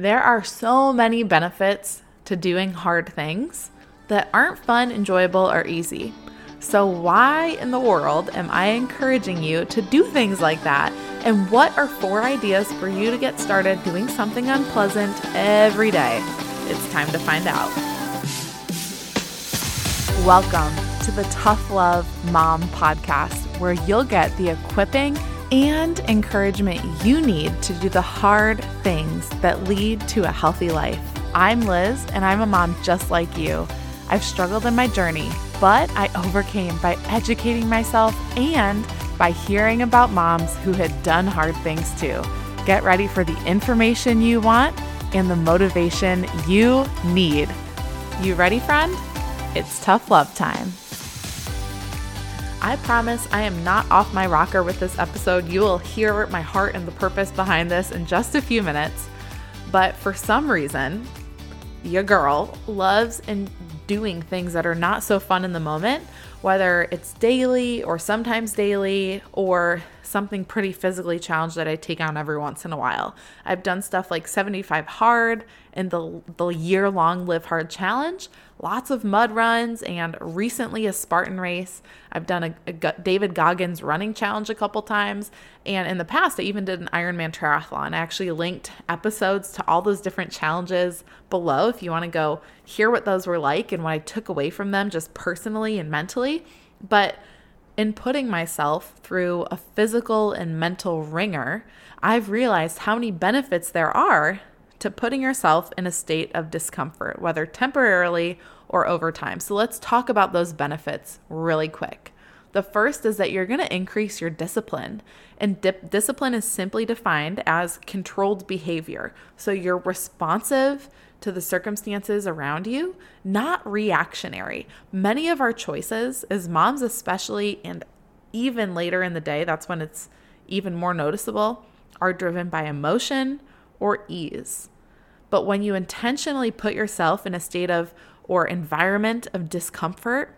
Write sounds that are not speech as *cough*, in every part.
There are so many benefits to doing hard things that aren't fun, enjoyable, or easy. So, why in the world am I encouraging you to do things like that? And what are four ideas for you to get started doing something unpleasant every day? It's time to find out. Welcome to the Tough Love Mom podcast, where you'll get the equipping and encouragement you need to do the hard things that lead to a healthy life. I'm Liz, and I'm a mom just like you. I've struggled in my journey, but I overcame by educating myself and by hearing about moms who had done hard things too. Get ready for the information you want and the motivation you need. You ready, friend? It's tough love time. I promise I am not off my rocker with this episode. You will hear my heart and the purpose behind this in just a few minutes. But for some reason, your girl loves and doing things that are not so fun in the moment, whether it's daily or sometimes daily or something pretty physically challenged that I take on every once in a while. I've done stuff like 75 hard and the the year long live hard challenge, lots of mud runs and recently a Spartan race. I've done a, a David Goggins running challenge a couple times and in the past I even did an Ironman triathlon. I actually linked episodes to all those different challenges below if you want to go hear what those were like and what I took away from them just personally and mentally. But in putting myself through a physical and mental wringer, I've realized how many benefits there are to putting yourself in a state of discomfort, whether temporarily or over time. So let's talk about those benefits really quick. The first is that you're going to increase your discipline. And dip- discipline is simply defined as controlled behavior. So you're responsive to the circumstances around you, not reactionary. Many of our choices, as moms especially, and even later in the day, that's when it's even more noticeable, are driven by emotion or ease. But when you intentionally put yourself in a state of or environment of discomfort,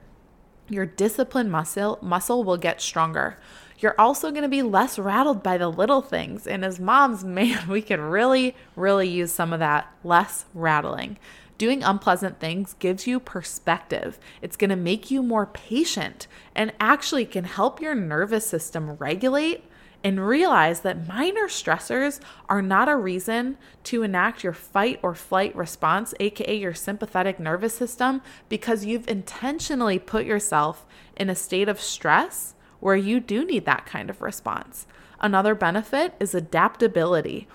your discipline muscle muscle will get stronger. You're also going to be less rattled by the little things. And as moms, *laughs* man, we can really, really use some of that less rattling. Doing unpleasant things gives you perspective. It's going to make you more patient and actually can help your nervous system regulate and realize that minor stressors are not a reason to enact your fight or flight response, aka your sympathetic nervous system, because you've intentionally put yourself in a state of stress where you do need that kind of response. Another benefit is adaptability.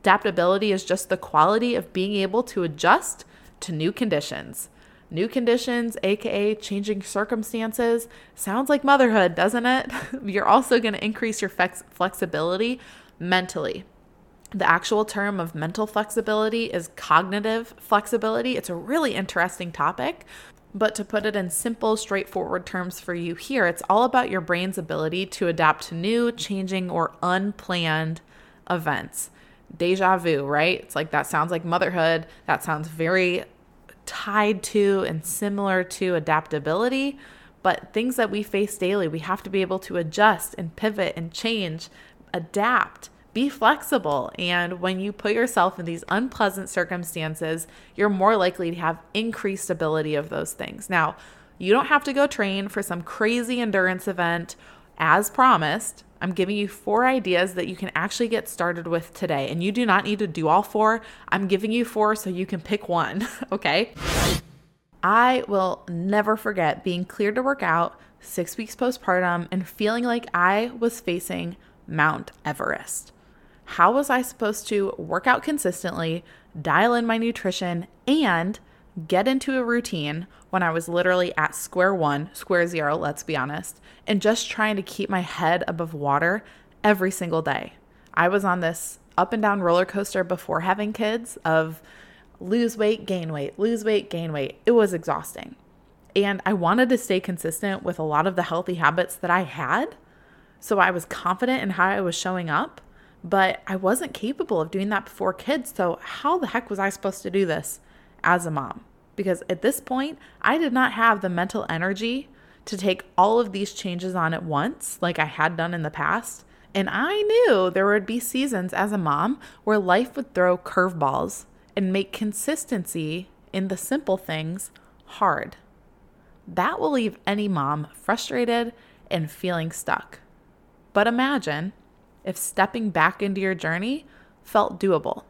Adaptability is just the quality of being able to adjust to new conditions. New conditions, aka changing circumstances, sounds like motherhood, doesn't it? *laughs* You're also going to increase your flex- flexibility mentally. The actual term of mental flexibility is cognitive flexibility. It's a really interesting topic. But to put it in simple, straightforward terms for you here, it's all about your brain's ability to adapt to new, changing, or unplanned events. Deja vu, right? It's like that sounds like motherhood. That sounds very tied to and similar to adaptability. But things that we face daily, we have to be able to adjust and pivot and change, adapt be flexible. And when you put yourself in these unpleasant circumstances, you're more likely to have increased ability of those things. Now, you don't have to go train for some crazy endurance event as promised. I'm giving you four ideas that you can actually get started with today. And you do not need to do all four. I'm giving you four so you can pick one, *laughs* okay? I will never forget being cleared to work out six weeks postpartum and feeling like I was facing Mount Everest. How was I supposed to work out consistently, dial in my nutrition, and get into a routine when I was literally at square one, square zero, let's be honest, and just trying to keep my head above water every single day? I was on this up and down roller coaster before having kids of lose weight, gain weight, lose weight, gain weight. It was exhausting. And I wanted to stay consistent with a lot of the healthy habits that I had. So I was confident in how I was showing up but I wasn't capable of doing that before kids. So, how the heck was I supposed to do this as a mom? Because at this point, I did not have the mental energy to take all of these changes on at once, like I had done in the past, And I knew there would be seasons as a mom where life would throw curveballs and make consistency in the simple things hard. That will leave any mom frustrated and feeling stuck. But imagine if stepping back into your journey felt doable,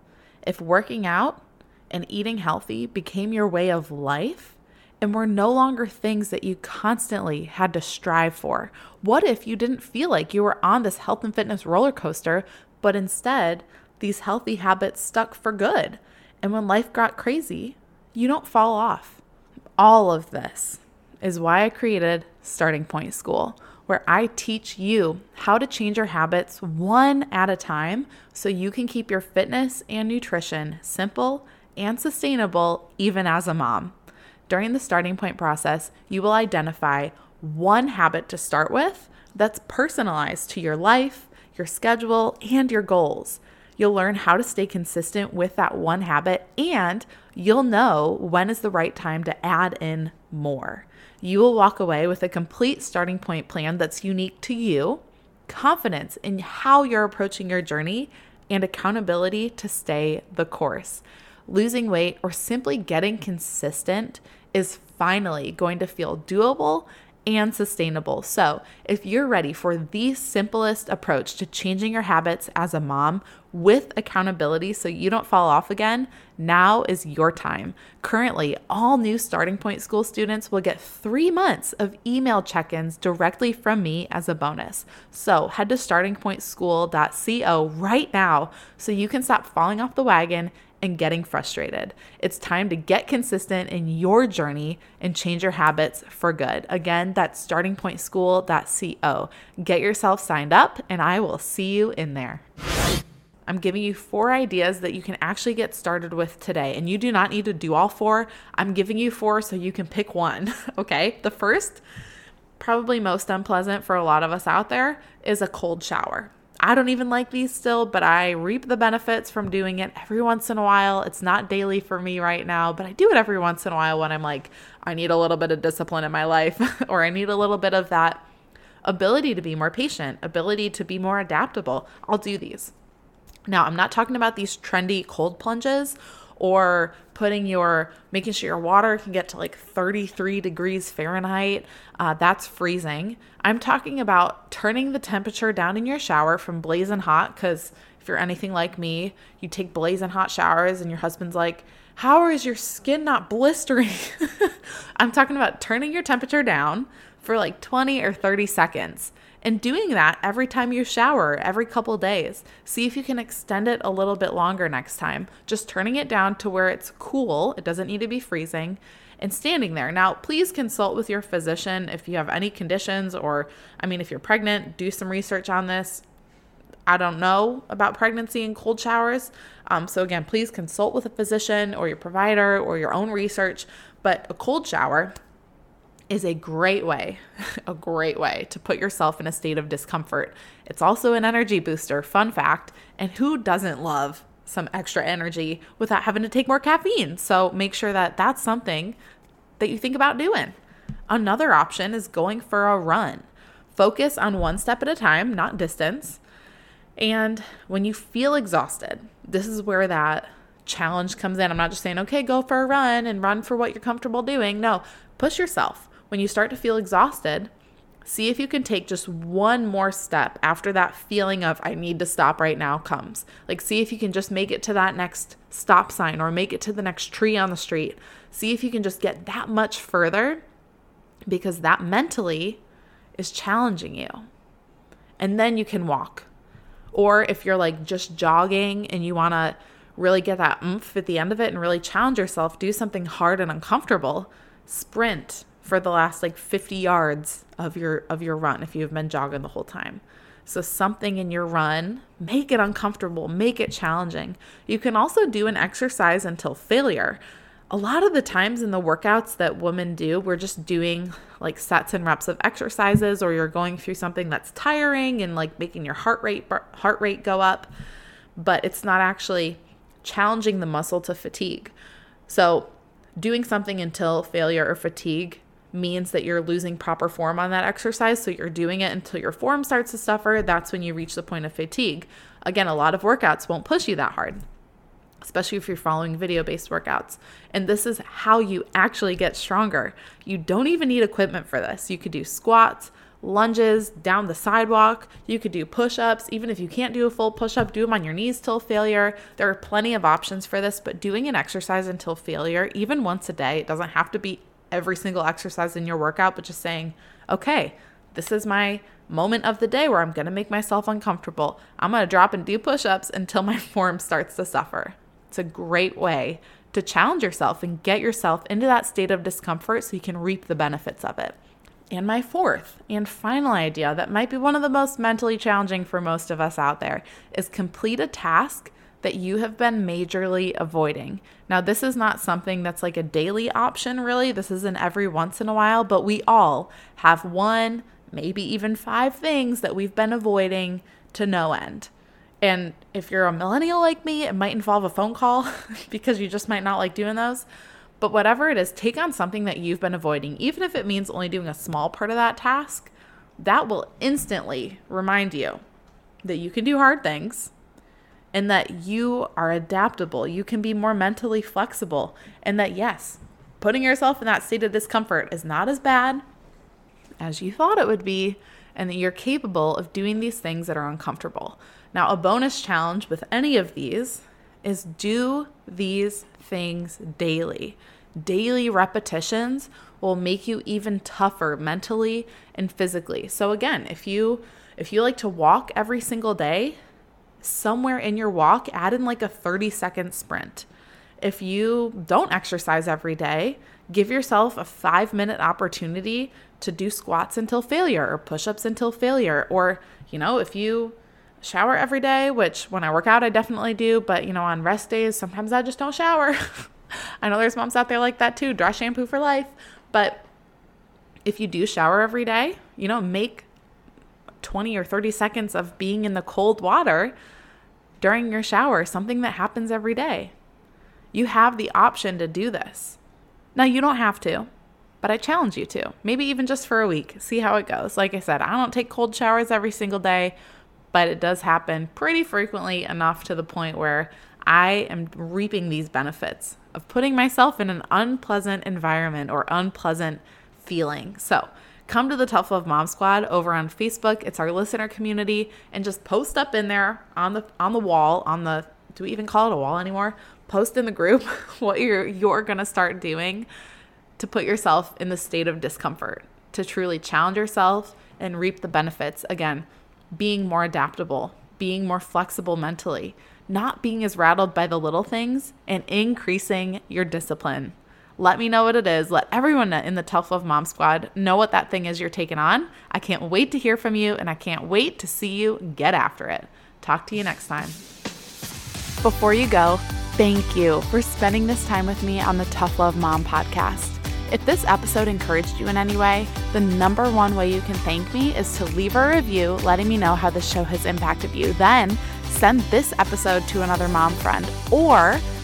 if working out and eating healthy became your way of life and were no longer things that you constantly had to strive for? What if you didn't feel like you were on this health and fitness roller coaster, but instead these healthy habits stuck for good? And when life got crazy, you don't fall off. All of this is why I created Starting Point School, where I teach you how to change your habits one at a time so you can keep your fitness and nutrition simple and sustainable even as a mom. During the starting point process, you will identify one habit to start with that's personalized to your life, your schedule, and your goals. You'll learn how to stay consistent with that one habit, and you'll know when is the right time to add in more. You will walk away with a complete starting point plan that's unique to you, confidence in how you're approaching your journey, and accountability to stay the course. Losing weight or simply getting consistent is finally going to feel doable and sustainable. So, if you're ready for the simplest approach to changing your habits as a mom with accountability so you don't fall off again, now is your time. Currently, all new Starting Point School students will get three months of email check ins directly from me as a bonus. So, head to startingpointschool.co right now so you can stop falling off the wagon and getting frustrated. It's time to get consistent in your journey and change your habits for good. Again, that's startingpointschool.co. Get yourself signed up, and I will see you in there. I'm giving you four ideas that you can actually get started with today. And you do not need to do all four. I'm giving you four so you can pick one. *laughs* okay. The first, probably most unpleasant for a lot of us out there, is a cold shower. I don't even like these still, but I reap the benefits from doing it every once in a while. It's not daily for me right now, but I do it every once in a while when I'm like, I need a little bit of discipline in my life, *laughs* or I need a little bit of that ability to be more patient, ability to be more adaptable. I'll do these. Now, I'm not talking about these trendy cold plunges or putting your making sure your water can get to like 33 degrees Fahrenheit. Uh, that's freezing. I'm talking about turning the temperature down in your shower from blazing hot because if you're anything like me, you take blazing hot showers and your husband's like, How is your skin not blistering? *laughs* I'm talking about turning your temperature down for like 20 or 30 seconds and doing that every time you shower, every couple days. See if you can extend it a little bit longer next time. Just turning it down to where it's cool, it doesn't need to be freezing, and standing there. Now, please consult with your physician if you have any conditions, or I mean, if you're pregnant, do some research on this. I don't know about pregnancy and cold showers. Um, so, again, please consult with a physician or your provider or your own research. But a cold shower is a great way, *laughs* a great way to put yourself in a state of discomfort. It's also an energy booster, fun fact. And who doesn't love some extra energy without having to take more caffeine? So make sure that that's something that you think about doing. Another option is going for a run. Focus on one step at a time, not distance. And when you feel exhausted, this is where that challenge comes in. I'm not just saying, okay, go for a run and run for what you're comfortable doing. No, push yourself when you start to feel exhausted, see if you can take just one more step after that feeling of, I need to stop right now comes. Like, see if you can just make it to that next stop sign or make it to the next tree on the street. See if you can just get that much further because that mentally is challenging you. And then you can walk. Or if you're like just jogging and you want to really get that oomph at the end of it and really challenge yourself, do something hard and uncomfortable, sprint for the last like 50 yards of your of your run if you've been jogging the whole time. So something in your run, make it uncomfortable, make it challenging. You can also do an exercise until failure. A lot of the times in the workouts that women do, we're just doing like sets and reps of exercises or you're going through something that's tiring and like making your heart rate heart rate go up, but it's not actually challenging the muscle to fatigue. So, doing something until failure or fatigue means that you're losing proper form on that exercise. So you're doing it until your form starts to suffer. That's when you reach the point of fatigue. Again, a lot of workouts won't push you that hard, especially if you're following video based workouts. And this is how you actually get stronger. You don't even need equipment for this. You could do squats, lunges down the sidewalk. You could do push ups. Even if you can't do a full push up, do them on your knees till failure. There are plenty of options for this, but doing an exercise until failure, even once a day, it doesn't have to be every single exercise in your workout, but just saying, okay, this is my moment of the day where I'm going to make myself uncomfortable. I'm going to drop and do push ups until my *laughs* form starts to suffer. It's a great way to challenge yourself and get yourself into that state of discomfort so you can reap the benefits of it. And my fourth and final idea that might be one of the most mentally challenging for most of us out there is complete a task that you have been majorly avoiding. Now, this is not something that's like a daily option, really. This is an every once in a while, but we all have one, maybe even five things that we've been avoiding to no end. And if you're a millennial like me, it might involve a phone call *laughs* because you just might not like doing those. But whatever it is, take on something that you've been avoiding, even if it means only doing a small part of that task. That will instantly remind you that you can do hard things and that you are adaptable. You can be more mentally flexible, and that yes, putting yourself in that state of discomfort is not as bad as you thought it would be, and that you're capable of doing these things that are uncomfortable. Now, a bonus challenge with any of these is do these things daily. Daily repetitions will make you even tougher mentally and physically. So again, if you if you like to walk every single day, somewhere in your walk, add in like a 30 second sprint. If you don't exercise every day, give yourself a five minute opportunity to do squats until failure or push ups until failure. Or, you know, if you shower every day, which when I work out, I definitely do, but, you know, on rest days, sometimes I just don't shower. *laughs* I know there's moms out there like that too, dry shampoo for life. But if you do shower every day, you know, make 20 or 30 seconds of being in the cold water during your shower, something that happens every day. You have the option to do this. Now, you don't have to, but I challenge you to. Maybe even just for a week. See how it goes. Like I said, I don't take cold showers every single day, but it does happen pretty frequently enough to the point where I am reaping these benefits of putting myself in an unpleasant environment or unpleasant feeling. So, come to the Tough Love Mom Squad over on Facebook. It's our listener community and just post up in there on the on the wall, on the do we even call it a wall anymore? Post in the group *laughs* what you're you're to start doing to put yourself in the state of discomfort, to truly challenge yourself and reap the benefits. Again, being more adaptable, being more flexible mentally, not being as rattled by the little things, and increasing your discipline. Let me know what it is. Let everyone in the Tough Love Mom Squad know what that thing is you're taking on. I can't wait to hear from you, and I can't wait to see you get after it. Talk to you next time. Before you go, thank you for spending this time with me on the Tough Love Mom podcast. If this episode encouraged you in any way, the number one way you can thank me is to leave a review letting me know how the show has impacted you. Then send this episode to another mom friend or